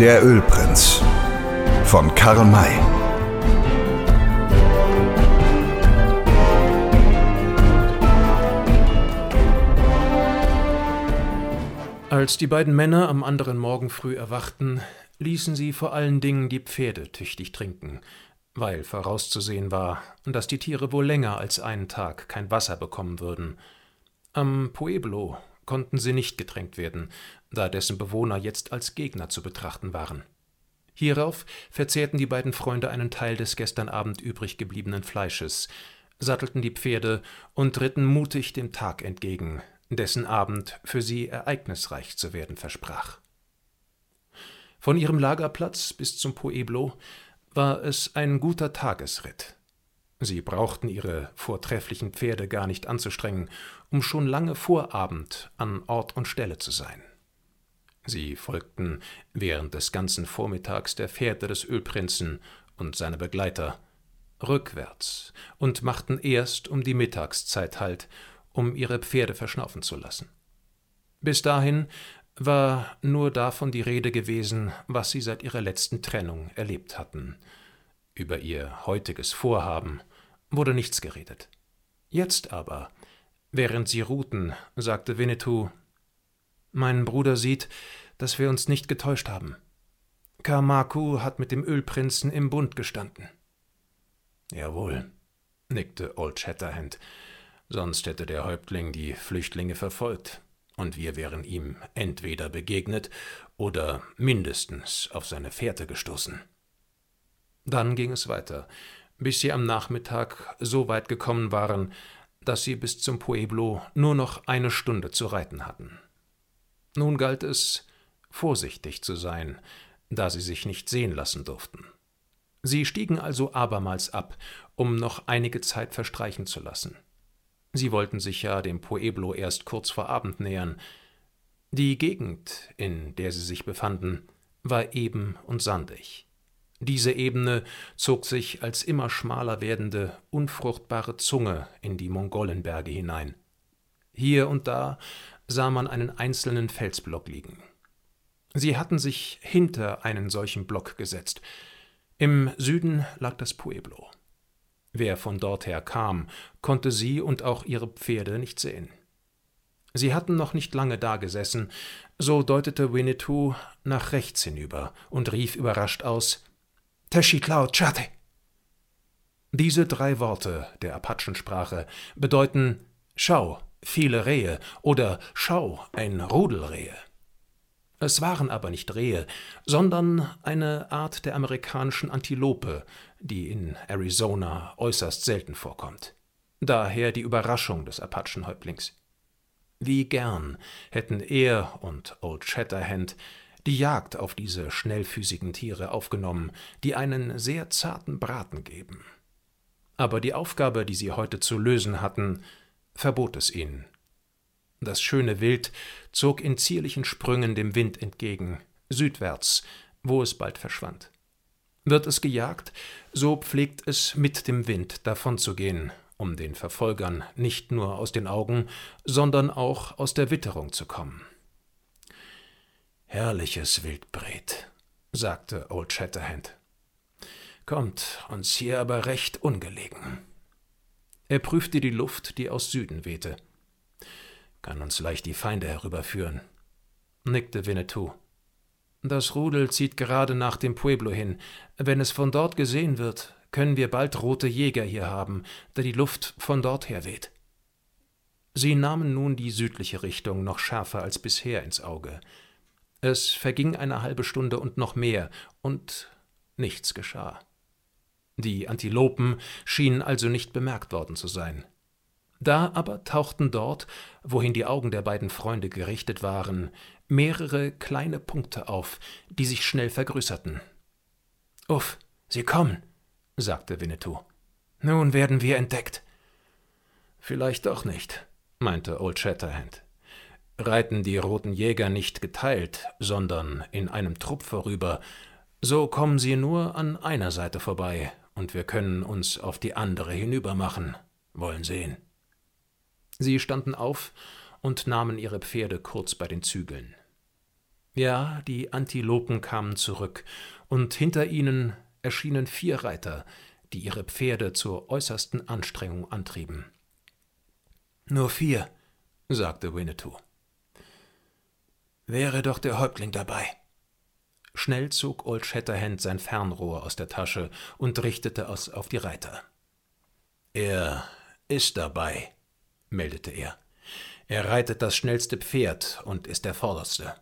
Der Ölprinz von Karl May. Als die beiden Männer am anderen Morgen früh erwachten, ließen sie vor allen Dingen die Pferde tüchtig trinken, weil vorauszusehen war, dass die Tiere wohl länger als einen Tag kein Wasser bekommen würden. Am Pueblo konnten sie nicht getränkt werden, da dessen Bewohner jetzt als Gegner zu betrachten waren. Hierauf verzehrten die beiden Freunde einen Teil des gestern Abend übrig gebliebenen Fleisches, sattelten die Pferde und ritten mutig dem Tag entgegen, dessen Abend für sie ereignisreich zu werden versprach. Von ihrem Lagerplatz bis zum Pueblo war es ein guter Tagesritt. Sie brauchten ihre vortrefflichen Pferde gar nicht anzustrengen, um schon lange vor Abend an Ort und Stelle zu sein. Sie folgten während des ganzen Vormittags der Fährte des Ölprinzen und seiner Begleiter rückwärts und machten erst um die Mittagszeit Halt, um ihre Pferde verschnaufen zu lassen. Bis dahin war nur davon die Rede gewesen, was sie seit ihrer letzten Trennung erlebt hatten. Über ihr heutiges Vorhaben wurde nichts geredet. Jetzt aber, während sie ruhten, sagte Winnetou Mein Bruder sieht, dass wir uns nicht getäuscht haben. Kamaku hat mit dem Ölprinzen im Bund gestanden. Jawohl, nickte Old Shatterhand, sonst hätte der Häuptling die Flüchtlinge verfolgt, und wir wären ihm entweder begegnet oder mindestens auf seine Fährte gestoßen. Dann ging es weiter, bis sie am Nachmittag so weit gekommen waren, dass sie bis zum Pueblo nur noch eine Stunde zu reiten hatten. Nun galt es, vorsichtig zu sein, da sie sich nicht sehen lassen durften. Sie stiegen also abermals ab, um noch einige Zeit verstreichen zu lassen. Sie wollten sich ja dem Pueblo erst kurz vor Abend nähern. Die Gegend, in der sie sich befanden, war eben und sandig. Diese Ebene zog sich als immer schmaler werdende, unfruchtbare Zunge in die Mongolenberge hinein. Hier und da sah man einen einzelnen Felsblock liegen. Sie hatten sich hinter einen solchen Block gesetzt. Im Süden lag das Pueblo. Wer von dorther kam, konnte sie und auch ihre Pferde nicht sehen. Sie hatten noch nicht lange dagesessen, so deutete Winnetou nach rechts hinüber und rief überrascht aus Teshiklao Chate. Diese drei Worte der Apachensprache bedeuten Schau, viele Rehe oder Schau, ein Rudel Rehe. Es waren aber nicht Rehe, sondern eine Art der amerikanischen Antilope, die in Arizona äußerst selten vorkommt. Daher die Überraschung des Apachenhäuptlings. Wie gern hätten er und Old Shatterhand die Jagd auf diese schnellfüßigen Tiere aufgenommen, die einen sehr zarten Braten geben. Aber die Aufgabe, die sie heute zu lösen hatten, verbot es ihnen. Das schöne Wild zog in zierlichen Sprüngen dem Wind entgegen, südwärts, wo es bald verschwand. Wird es gejagt, so pflegt es mit dem Wind davonzugehen, um den Verfolgern nicht nur aus den Augen, sondern auch aus der Witterung zu kommen. Herrliches Wildbret, sagte Old Shatterhand. Kommt uns hier aber recht ungelegen. Er prüfte die Luft, die aus Süden wehte. Kann uns leicht die Feinde herüberführen, nickte Winnetou. Das Rudel zieht gerade nach dem Pueblo hin. Wenn es von dort gesehen wird, können wir bald rote Jäger hier haben, da die Luft von dort her weht. Sie nahmen nun die südliche Richtung noch schärfer als bisher ins Auge. Es verging eine halbe Stunde und noch mehr, und nichts geschah. Die Antilopen schienen also nicht bemerkt worden zu sein. Da aber tauchten dort, wohin die Augen der beiden Freunde gerichtet waren, mehrere kleine Punkte auf, die sich schnell vergrößerten. Uff, sie kommen, sagte Winnetou. Nun werden wir entdeckt. Vielleicht doch nicht, meinte Old Shatterhand reiten die roten Jäger nicht geteilt, sondern in einem Trupp vorüber, so kommen sie nur an einer Seite vorbei, und wir können uns auf die andere hinübermachen. Wollen sehen. Sie standen auf und nahmen ihre Pferde kurz bei den Zügeln. Ja, die Antilopen kamen zurück, und hinter ihnen erschienen vier Reiter, die ihre Pferde zur äußersten Anstrengung antrieben. Nur vier, sagte Winnetou. Wäre doch der Häuptling dabei. Schnell zog Old Shatterhand sein Fernrohr aus der Tasche und richtete es auf die Reiter. Er ist dabei, meldete er. Er reitet das schnellste Pferd und ist der vorderste.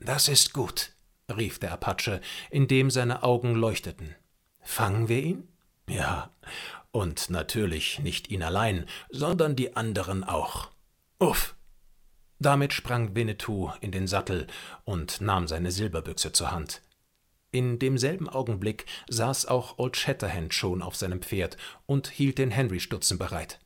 Das ist gut, rief der Apache, indem seine Augen leuchteten. Fangen wir ihn? Ja, und natürlich nicht ihn allein, sondern die anderen auch. Uff! Damit sprang Winnetou in den Sattel und nahm seine Silberbüchse zur Hand. In demselben Augenblick saß auch Old Shatterhand schon auf seinem Pferd und hielt den Henry-Stutzen bereit.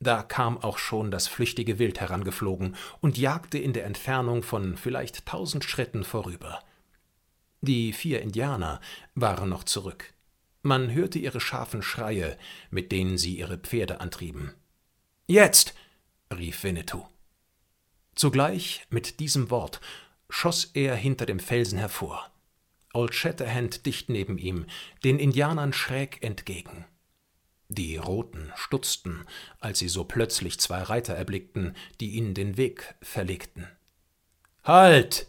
Da kam auch schon das flüchtige Wild herangeflogen und jagte in der Entfernung von vielleicht tausend Schritten vorüber. Die vier Indianer waren noch zurück. Man hörte ihre scharfen Schreie, mit denen sie ihre Pferde antrieben. Jetzt! rief Winnetou. Zugleich mit diesem Wort schoss er hinter dem Felsen hervor. Old Shatterhand dicht neben ihm, den Indianern schräg entgegen. Die Roten stutzten, als sie so plötzlich zwei Reiter erblickten, die ihnen den Weg verlegten. Halt!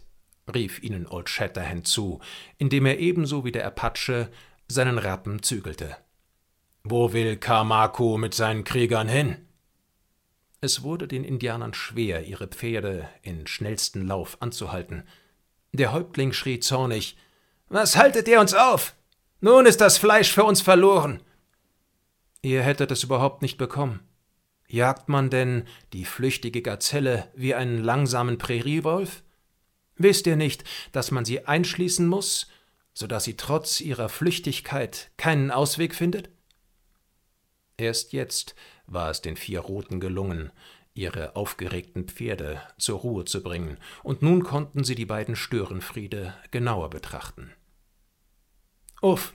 rief ihnen Old Shatterhand zu, indem er ebenso wie der Apache seinen Rappen zügelte. Wo will Kamaku mit seinen Kriegern hin? Es wurde den Indianern schwer, ihre Pferde in schnellsten Lauf anzuhalten. Der Häuptling schrie zornig Was haltet ihr uns auf? Nun ist das Fleisch für uns verloren. Ihr hättet es überhaupt nicht bekommen. Jagt man denn die flüchtige Gazelle wie einen langsamen Präriewolf? Wisst ihr nicht, dass man sie einschließen muss, so dass sie trotz ihrer Flüchtigkeit keinen Ausweg findet? Erst jetzt war es den vier Roten gelungen, ihre aufgeregten Pferde zur Ruhe zu bringen, und nun konnten sie die beiden Störenfriede genauer betrachten. Uff,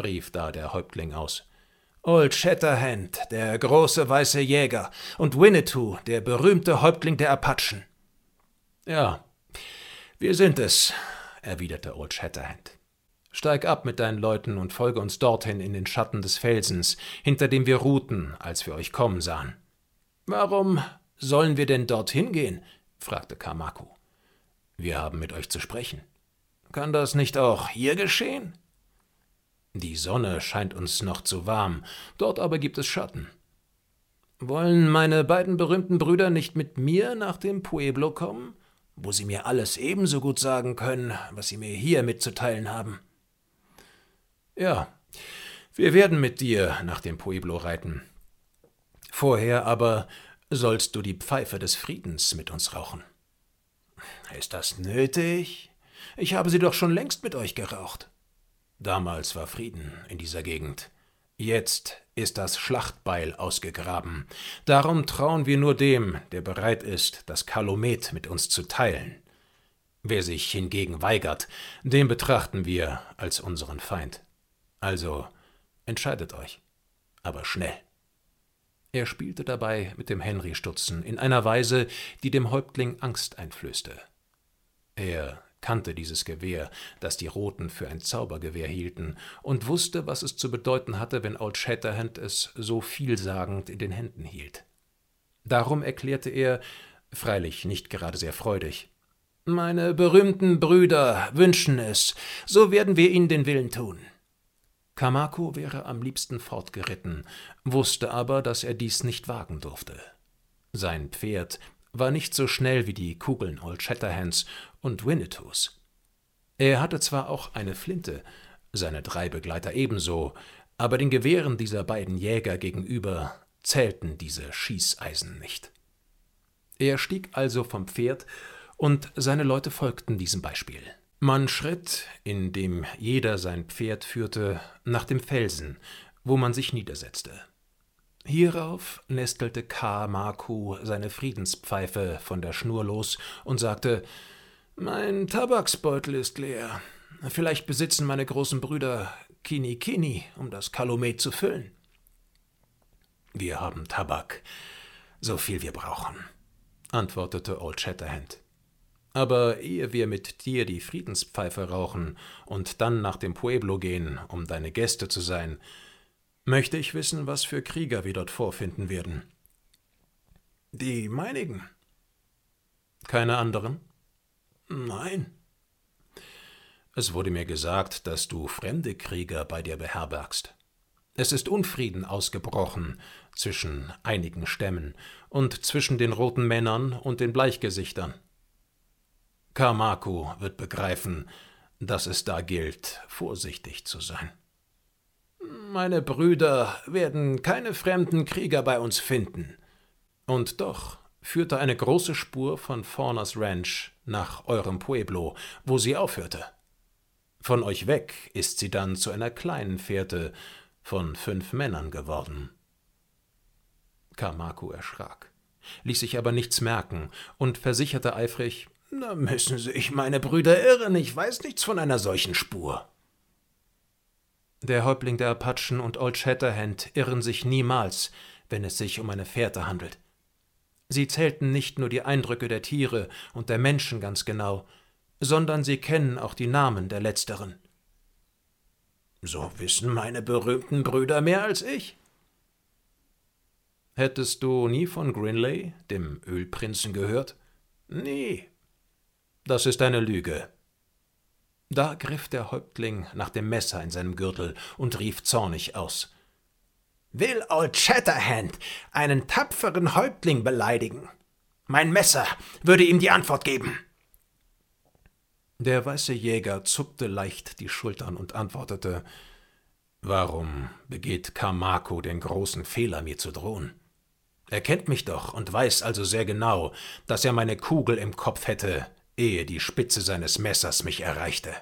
rief da der Häuptling aus. Old Shatterhand, der große weiße Jäger, und Winnetou, der berühmte Häuptling der Apachen. Ja, wir sind es, erwiderte Old Shatterhand. Steig ab mit deinen Leuten und folge uns dorthin in den Schatten des Felsens, hinter dem wir ruhten, als wir euch kommen sahen. Warum sollen wir denn dorthin gehen? fragte Kamaku. Wir haben mit euch zu sprechen. Kann das nicht auch hier geschehen? Die Sonne scheint uns noch zu warm, dort aber gibt es Schatten. Wollen meine beiden berühmten Brüder nicht mit mir nach dem Pueblo kommen? wo Sie mir alles ebenso gut sagen können, was Sie mir hier mitzuteilen haben. Ja, wir werden mit dir nach dem Pueblo reiten. Vorher aber sollst du die Pfeife des Friedens mit uns rauchen. Ist das nötig? Ich habe sie doch schon längst mit euch geraucht. Damals war Frieden in dieser Gegend. Jetzt ist das Schlachtbeil ausgegraben. Darum trauen wir nur dem, der bereit ist, das Kalumet mit uns zu teilen. Wer sich hingegen weigert, den betrachten wir als unseren Feind. Also entscheidet euch, aber schnell. Er spielte dabei mit dem Henry-Stutzen in einer Weise, die dem Häuptling Angst einflößte. Er kannte dieses Gewehr, das die Roten für ein Zaubergewehr hielten, und wusste, was es zu bedeuten hatte, wenn Old Shatterhand es so vielsagend in den Händen hielt. Darum erklärte er, freilich nicht gerade sehr freudig, Meine berühmten Brüder wünschen es, so werden wir ihnen den Willen tun. Kamako wäre am liebsten fortgeritten, wusste aber, dass er dies nicht wagen durfte. Sein Pferd war nicht so schnell wie die Kugeln Old Shatterhands und Winnetous. Er hatte zwar auch eine Flinte, seine drei Begleiter ebenso, aber den Gewehren dieser beiden Jäger gegenüber zählten diese Schießeisen nicht. Er stieg also vom Pferd, und seine Leute folgten diesem Beispiel. Man schritt, indem jeder sein Pferd führte, nach dem Felsen, wo man sich niedersetzte. Hierauf nestelte K. Maku seine Friedenspfeife von der Schnur los und sagte Mein Tabaksbeutel ist leer. Vielleicht besitzen meine großen Brüder Kini Kini, um das Kalumet zu füllen. Wir haben Tabak, so viel wir brauchen, antwortete Old Shatterhand. Aber ehe wir mit dir die Friedenspfeife rauchen und dann nach dem Pueblo gehen, um deine Gäste zu sein, möchte ich wissen, was für Krieger wir dort vorfinden werden. Die meinigen. Keine anderen? Nein. Es wurde mir gesagt, dass du fremde Krieger bei dir beherbergst. Es ist Unfrieden ausgebrochen zwischen einigen Stämmen und zwischen den roten Männern und den Bleichgesichtern. Kamaku wird begreifen, dass es da gilt, vorsichtig zu sein. Meine Brüder werden keine fremden Krieger bei uns finden. Und doch führte eine große Spur von Fauners Ranch nach eurem Pueblo, wo sie aufhörte. Von euch weg ist sie dann zu einer kleinen Fährte von fünf Männern geworden. Kamaku erschrak, ließ sich aber nichts merken und versicherte eifrig, da müssen sich meine Brüder irren, ich weiß nichts von einer solchen Spur. Der Häuptling der Apachen und Old Shatterhand irren sich niemals, wenn es sich um eine Fährte handelt. Sie zählten nicht nur die Eindrücke der Tiere und der Menschen ganz genau, sondern sie kennen auch die Namen der letzteren. So wissen meine berühmten Brüder mehr als ich. Hättest du nie von Grinley, dem Ölprinzen, gehört? Nie. Das ist eine Lüge. Da griff der Häuptling nach dem Messer in seinem Gürtel und rief zornig aus. Will Old Shatterhand einen tapferen Häuptling beleidigen? Mein Messer würde ihm die Antwort geben. Der weiße Jäger zuckte leicht die Schultern und antwortete Warum begeht Kamako den großen Fehler, mir zu drohen? Er kennt mich doch und weiß also sehr genau, dass er meine Kugel im Kopf hätte, ehe die Spitze seines Messers mich erreichte.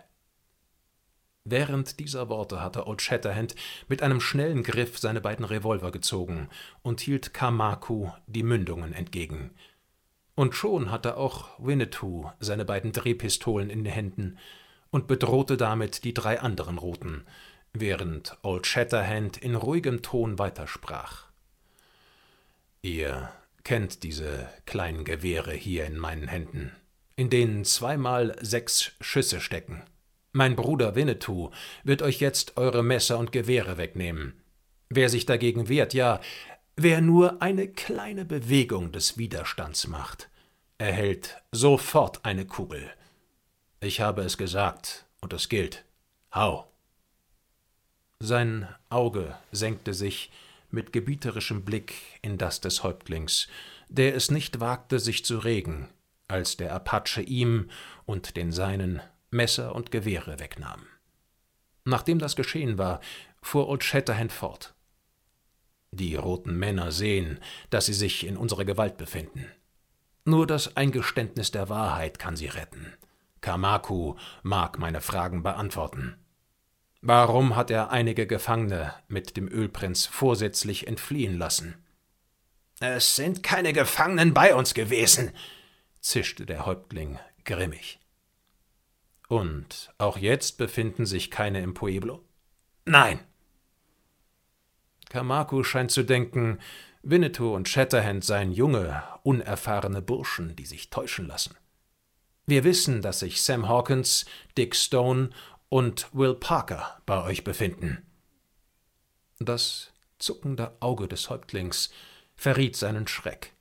Während dieser Worte hatte Old Shatterhand mit einem schnellen Griff seine beiden Revolver gezogen und hielt Kamaku die Mündungen entgegen. Und schon hatte auch Winnetou seine beiden Drehpistolen in den Händen und bedrohte damit die drei anderen Roten, während Old Shatterhand in ruhigem Ton weitersprach. Ihr kennt diese kleinen Gewehre hier in meinen Händen in denen zweimal sechs Schüsse stecken. Mein Bruder Winnetou wird euch jetzt eure Messer und Gewehre wegnehmen. Wer sich dagegen wehrt, ja, wer nur eine kleine Bewegung des Widerstands macht, erhält sofort eine Kugel. Ich habe es gesagt, und es gilt. Hau! Sein Auge senkte sich mit gebieterischem Blick in das des Häuptlings, der es nicht wagte, sich zu regen, als der Apache ihm und den Seinen Messer und Gewehre wegnahm. Nachdem das geschehen war, fuhr Old Shatterhand fort. Die roten Männer sehen, dass sie sich in unserer Gewalt befinden. Nur das Eingeständnis der Wahrheit kann sie retten. Kamaku mag meine Fragen beantworten. Warum hat er einige Gefangene mit dem Ölprinz vorsätzlich entfliehen lassen? Es sind keine Gefangenen bei uns gewesen, zischte der Häuptling grimmig. Und auch jetzt befinden sich keine im Pueblo? Nein. Kamaku scheint zu denken, Winnetou und Shatterhand seien junge, unerfahrene Burschen, die sich täuschen lassen. Wir wissen, dass sich Sam Hawkins, Dick Stone und Will Parker bei euch befinden. Das zuckende Auge des Häuptlings verriet seinen Schreck.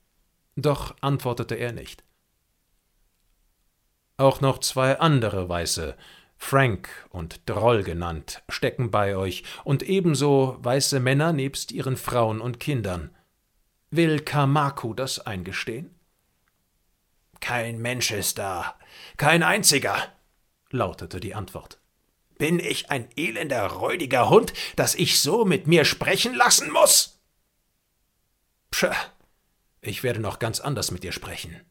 Doch antwortete er nicht. Auch noch zwei andere Weiße, Frank und Droll genannt, stecken bei euch, und ebenso weiße Männer nebst ihren Frauen und Kindern. Will Kamaku das eingestehen? Kein Mensch ist da, kein einziger, lautete die Antwort. Bin ich ein elender, räudiger Hund, dass ich so mit mir sprechen lassen muss? Psche, ich werde noch ganz anders mit dir sprechen.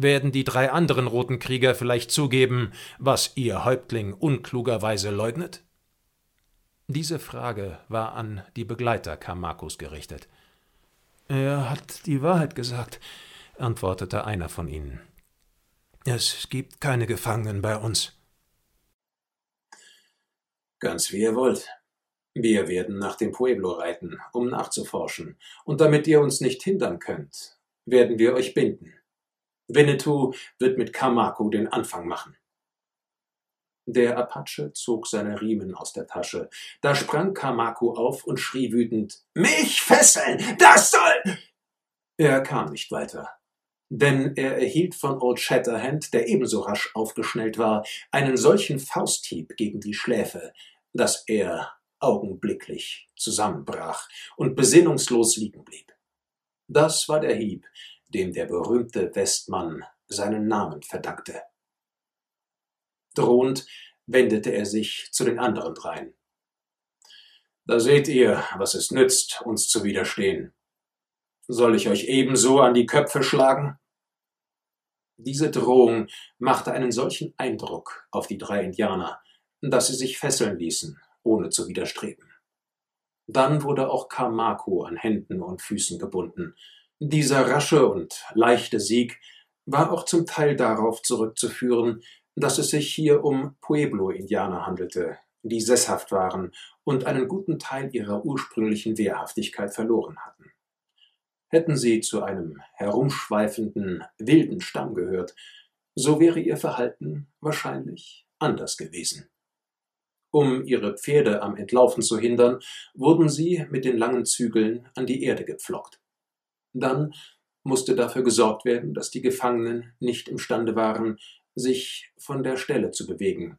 Werden die drei anderen roten Krieger vielleicht zugeben, was ihr Häuptling unklugerweise leugnet? Diese Frage war an die Begleiter Kamakus gerichtet. Er hat die Wahrheit gesagt, antwortete einer von ihnen. Es gibt keine Gefangenen bei uns. Ganz wie ihr wollt. Wir werden nach dem Pueblo reiten, um nachzuforschen, und damit ihr uns nicht hindern könnt, werden wir euch binden. Winnetou wird mit Kamaku den Anfang machen. Der Apache zog seine Riemen aus der Tasche. Da sprang Kamaku auf und schrie wütend: Mich fesseln! Das soll! Er kam nicht weiter. Denn er erhielt von Old Shatterhand, der ebenso rasch aufgeschnellt war, einen solchen Fausthieb gegen die Schläfe, dass er augenblicklich zusammenbrach und besinnungslos liegen blieb. Das war der Hieb, dem der berühmte Westmann seinen Namen verdankte. Drohend wendete er sich zu den anderen dreien. Da seht ihr, was es nützt, uns zu widerstehen. Soll ich euch ebenso an die Köpfe schlagen? Diese Drohung machte einen solchen Eindruck auf die drei Indianer, dass sie sich fesseln ließen, ohne zu widerstreben. Dann wurde auch Kamaku an Händen und Füßen gebunden. Dieser rasche und leichte Sieg war auch zum Teil darauf zurückzuführen, dass es sich hier um Pueblo-Indianer handelte, die sesshaft waren und einen guten Teil ihrer ursprünglichen Wehrhaftigkeit verloren hatten. Hätten sie zu einem herumschweifenden, wilden Stamm gehört, so wäre ihr Verhalten wahrscheinlich anders gewesen. Um ihre Pferde am Entlaufen zu hindern, wurden sie mit den langen Zügeln an die Erde gepflockt. Dann musste dafür gesorgt werden, dass die Gefangenen nicht imstande waren, sich von der Stelle zu bewegen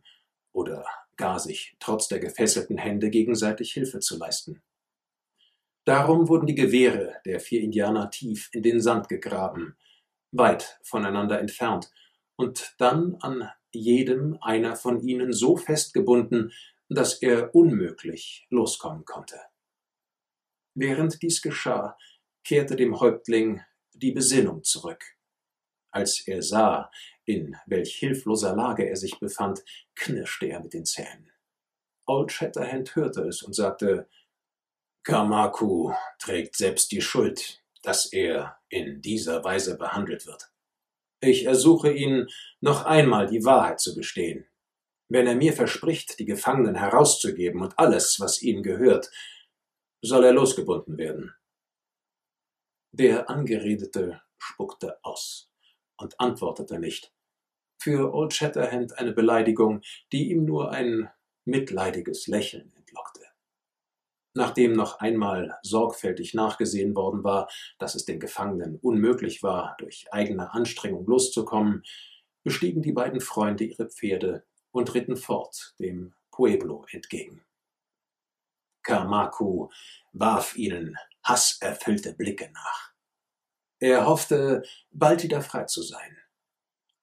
oder gar sich trotz der gefesselten Hände gegenseitig Hilfe zu leisten. Darum wurden die Gewehre der vier Indianer tief in den Sand gegraben, weit voneinander entfernt, und dann an jedem einer von ihnen so festgebunden, dass er unmöglich loskommen konnte. Während dies geschah, kehrte dem Häuptling die Besinnung zurück. Als er sah, in welch hilfloser Lage er sich befand, knirschte er mit den Zähnen. Old Shatterhand hörte es und sagte, Kamaku trägt selbst die Schuld, dass er in dieser Weise behandelt wird. Ich ersuche ihn, noch einmal die Wahrheit zu gestehen. Wenn er mir verspricht, die Gefangenen herauszugeben und alles, was ihnen gehört, soll er losgebunden werden. Der Angeredete spuckte aus und antwortete nicht, für Old Shatterhand eine Beleidigung, die ihm nur ein mitleidiges Lächeln entlockte. Nachdem noch einmal sorgfältig nachgesehen worden war, dass es den Gefangenen unmöglich war, durch eigene Anstrengung loszukommen, bestiegen die beiden Freunde ihre Pferde und ritten fort dem Pueblo entgegen. Kamaku warf ihnen hasserfüllte Blicke nach. Er hoffte, bald wieder frei zu sein.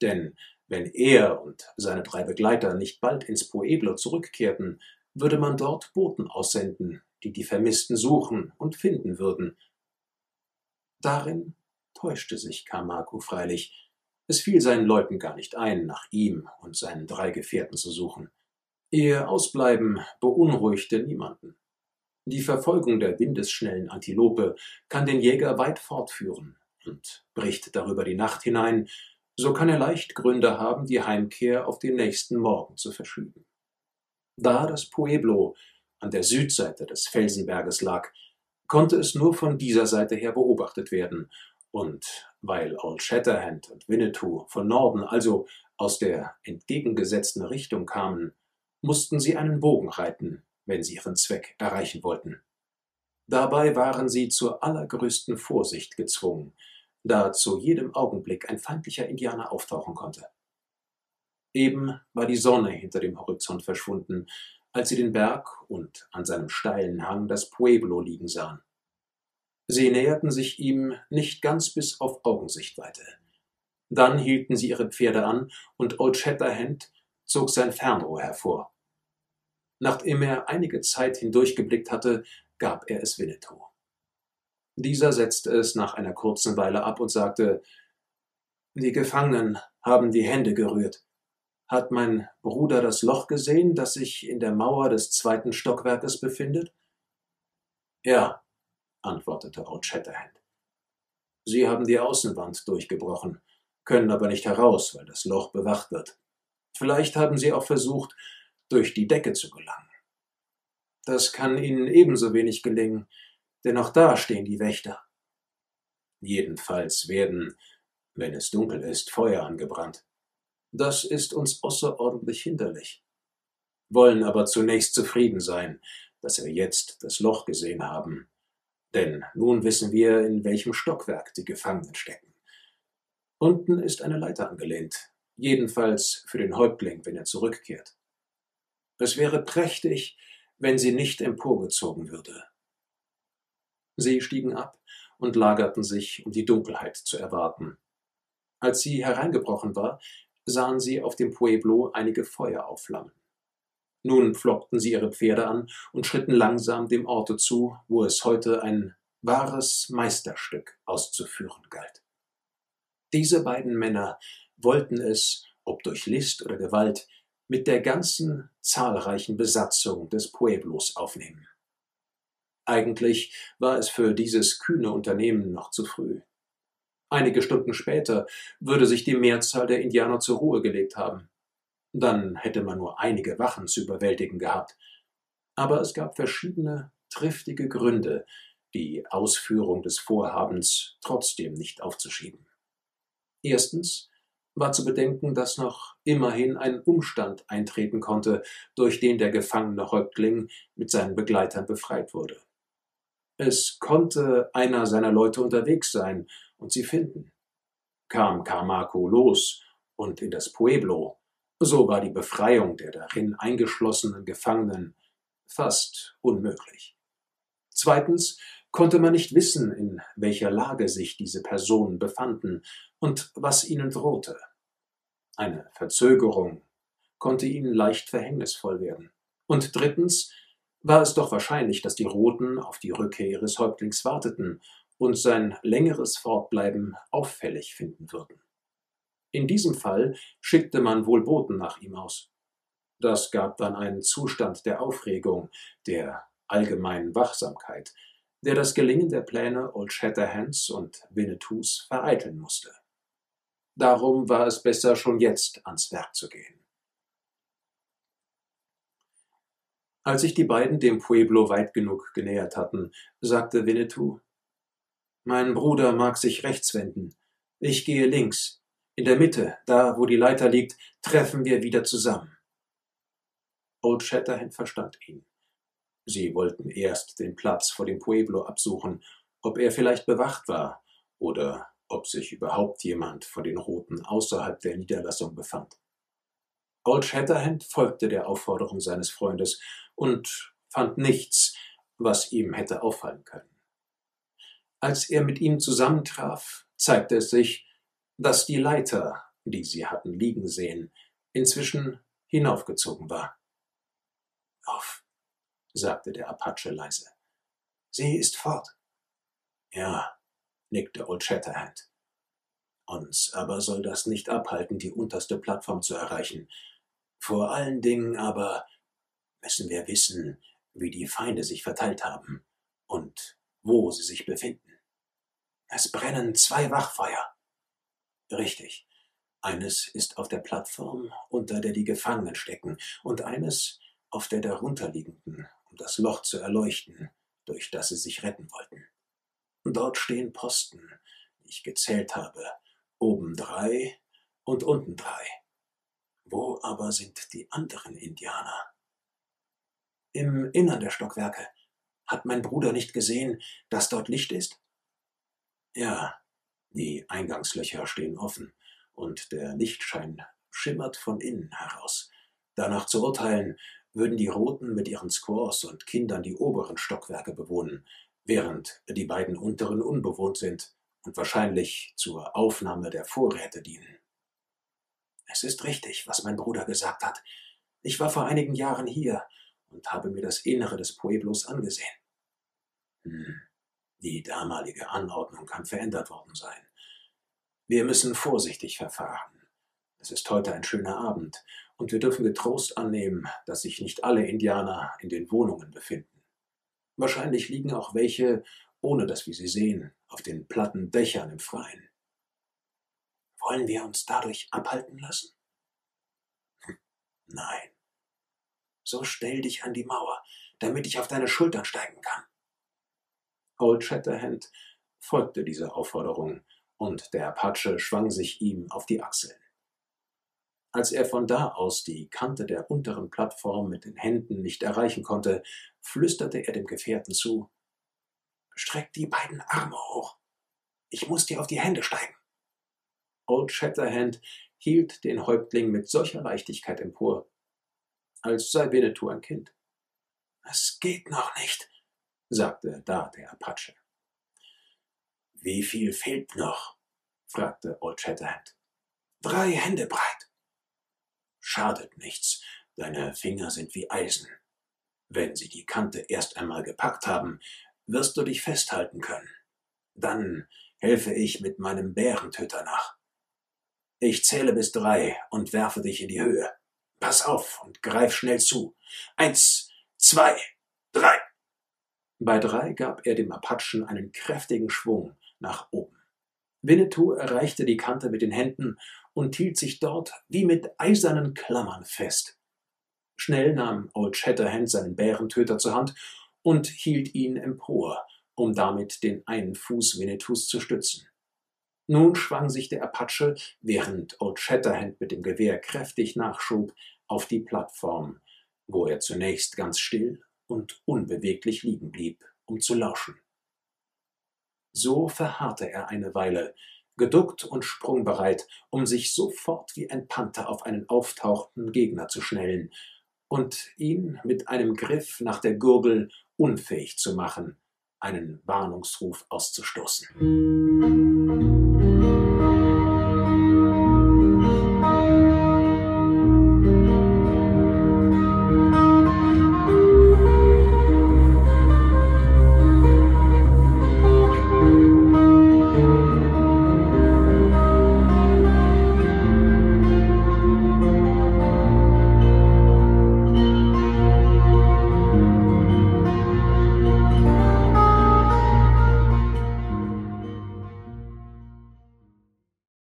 Denn wenn er und seine drei Begleiter nicht bald ins Pueblo zurückkehrten, würde man dort Boten aussenden, die die Vermissten suchen und finden würden. Darin täuschte sich Kamaku freilich. Es fiel seinen Leuten gar nicht ein, nach ihm und seinen drei Gefährten zu suchen. Ihr Ausbleiben beunruhigte niemanden. Die Verfolgung der windesschnellen Antilope kann den Jäger weit fortführen und bricht darüber die Nacht hinein, so kann er leicht Gründe haben, die Heimkehr auf den nächsten Morgen zu verschieben. Da das Pueblo an der Südseite des Felsenberges lag, konnte es nur von dieser Seite her beobachtet werden, und weil Old Shatterhand und Winnetou von Norden, also aus der entgegengesetzten Richtung kamen, mussten sie einen Bogen reiten, wenn sie ihren Zweck erreichen wollten. Dabei waren sie zur allergrößten Vorsicht gezwungen, da zu jedem Augenblick ein feindlicher Indianer auftauchen konnte. Eben war die Sonne hinter dem Horizont verschwunden, als sie den Berg und an seinem steilen Hang das Pueblo liegen sahen. Sie näherten sich ihm nicht ganz bis auf Augensichtweite. Dann hielten sie ihre Pferde an und Old Shatterhand zog sein Fernrohr hervor. Nachdem er einige Zeit hindurchgeblickt hatte, gab er es Winnetou. Dieser setzte es nach einer kurzen Weile ab und sagte, die Gefangenen haben die Hände gerührt. Hat mein Bruder das Loch gesehen, das sich in der Mauer des zweiten Stockwerkes befindet? Ja, antwortete Old Shatterhand. Sie haben die Außenwand durchgebrochen, können aber nicht heraus, weil das Loch bewacht wird. Vielleicht haben Sie auch versucht, durch die Decke zu gelangen. Das kann Ihnen ebenso wenig gelingen, denn auch da stehen die Wächter. Jedenfalls werden, wenn es dunkel ist, Feuer angebrannt. Das ist uns außerordentlich hinderlich. Wollen aber zunächst zufrieden sein, dass wir jetzt das Loch gesehen haben. Denn nun wissen wir, in welchem Stockwerk die Gefangenen stecken. Unten ist eine Leiter angelehnt, jedenfalls für den Häuptling, wenn er zurückkehrt. Es wäre prächtig, wenn sie nicht emporgezogen würde. Sie stiegen ab und lagerten sich, um die Dunkelheit zu erwarten. Als sie hereingebrochen war, sahen sie auf dem Pueblo einige Feuer aufflammen. Nun pflockten sie ihre Pferde an und schritten langsam dem Orte zu, wo es heute ein wahres Meisterstück auszuführen galt. Diese beiden Männer wollten es, ob durch List oder Gewalt, mit der ganzen zahlreichen Besatzung des Pueblos aufnehmen. Eigentlich war es für dieses kühne Unternehmen noch zu früh. Einige Stunden später würde sich die Mehrzahl der Indianer zur Ruhe gelegt haben. Dann hätte man nur einige Wachen zu überwältigen gehabt. Aber es gab verschiedene triftige Gründe, die Ausführung des Vorhabens trotzdem nicht aufzuschieben. Erstens war zu bedenken, dass noch immerhin ein Umstand eintreten konnte, durch den der gefangene Häuptling mit seinen Begleitern befreit wurde. Es konnte einer seiner Leute unterwegs sein und sie finden. Kam Carmaco los und in das Pueblo, so war die Befreiung der darin eingeschlossenen Gefangenen fast unmöglich. Zweitens konnte man nicht wissen, in welcher Lage sich diese Personen befanden und was ihnen drohte. Eine Verzögerung konnte ihnen leicht verhängnisvoll werden. Und drittens war es doch wahrscheinlich, dass die Roten auf die Rückkehr ihres Häuptlings warteten und sein längeres Fortbleiben auffällig finden würden. In diesem Fall schickte man wohl Boten nach ihm aus. Das gab dann einen Zustand der Aufregung, der allgemeinen Wachsamkeit, der das Gelingen der Pläne Old Shatterhands und Winnetous vereiteln musste. Darum war es besser, schon jetzt ans Werk zu gehen. Als sich die beiden dem Pueblo weit genug genähert hatten, sagte Winnetou Mein Bruder mag sich rechts wenden. Ich gehe links. In der Mitte, da wo die Leiter liegt, treffen wir wieder zusammen. Old Shatterhand verstand ihn. Sie wollten erst den Platz vor dem Pueblo absuchen, ob er vielleicht bewacht war oder ob sich überhaupt jemand von den Roten außerhalb der Niederlassung befand. Old Shatterhand folgte der Aufforderung seines Freundes und fand nichts, was ihm hätte auffallen können. Als er mit ihm zusammentraf, zeigte es sich, dass die Leiter, die sie hatten liegen sehen, inzwischen hinaufgezogen war. Auf, sagte der Apache leise. Sie ist fort. Ja, nickte Old Shatterhand. Uns aber soll das nicht abhalten, die unterste Plattform zu erreichen. Vor allen Dingen aber müssen wir wissen, wie die Feinde sich verteilt haben und wo sie sich befinden. Es brennen zwei Wachfeuer. Richtig. Eines ist auf der Plattform, unter der die Gefangenen stecken, und eines auf der darunterliegenden, das Loch zu erleuchten, durch das sie sich retten wollten. Dort stehen Posten, die ich gezählt habe, oben drei und unten drei. Wo aber sind die anderen Indianer? Im Innern der Stockwerke. Hat mein Bruder nicht gesehen, dass dort Licht ist? Ja, die Eingangslöcher stehen offen und der Lichtschein schimmert von innen heraus. Danach zu urteilen, würden die Roten mit ihren Squaws und Kindern die oberen Stockwerke bewohnen, während die beiden unteren unbewohnt sind und wahrscheinlich zur Aufnahme der Vorräte dienen. Es ist richtig, was mein Bruder gesagt hat. Ich war vor einigen Jahren hier und habe mir das Innere des Pueblos angesehen. Hm. Die damalige Anordnung kann verändert worden sein. Wir müssen vorsichtig verfahren. Es ist heute ein schöner Abend, und wir dürfen getrost annehmen, dass sich nicht alle Indianer in den Wohnungen befinden. Wahrscheinlich liegen auch welche, ohne dass wir sie sehen, auf den platten Dächern im Freien. Wollen wir uns dadurch abhalten lassen? Hm. Nein. So stell dich an die Mauer, damit ich auf deine Schultern steigen kann. Old Shatterhand folgte dieser Aufforderung und der Apache schwang sich ihm auf die Achseln. Als er von da aus die Kante der unteren Plattform mit den Händen nicht erreichen konnte, flüsterte er dem Gefährten zu Streck die beiden Arme hoch. Ich muss dir auf die Hände steigen. Old Shatterhand hielt den Häuptling mit solcher Leichtigkeit empor, als sei Winnetou ein Kind. Es geht noch nicht, sagte da der Apache. Wie viel fehlt noch? fragte Old Shatterhand. Drei Hände breit. Schadet nichts, deine Finger sind wie Eisen. Wenn sie die Kante erst einmal gepackt haben, wirst du dich festhalten können. Dann helfe ich mit meinem Bärentöter nach. Ich zähle bis drei und werfe dich in die Höhe. Pass auf und greif schnell zu. Eins, zwei, drei. Bei drei gab er dem Apachen einen kräftigen Schwung nach oben. Winnetou erreichte die Kante mit den Händen und hielt sich dort wie mit eisernen Klammern fest. Schnell nahm Old Shatterhand seinen Bärentöter zur Hand und hielt ihn empor, um damit den einen Fuß Winnetous zu stützen. Nun schwang sich der Apache, während Old Shatterhand mit dem Gewehr kräftig nachschob, auf die Plattform, wo er zunächst ganz still und unbeweglich liegen blieb, um zu lauschen. So verharrte er eine Weile, geduckt und sprungbereit, um sich sofort wie ein Panther auf einen auftauchenden Gegner zu schnellen und ihn mit einem Griff nach der Gurgel unfähig zu machen, einen Warnungsruf auszustoßen.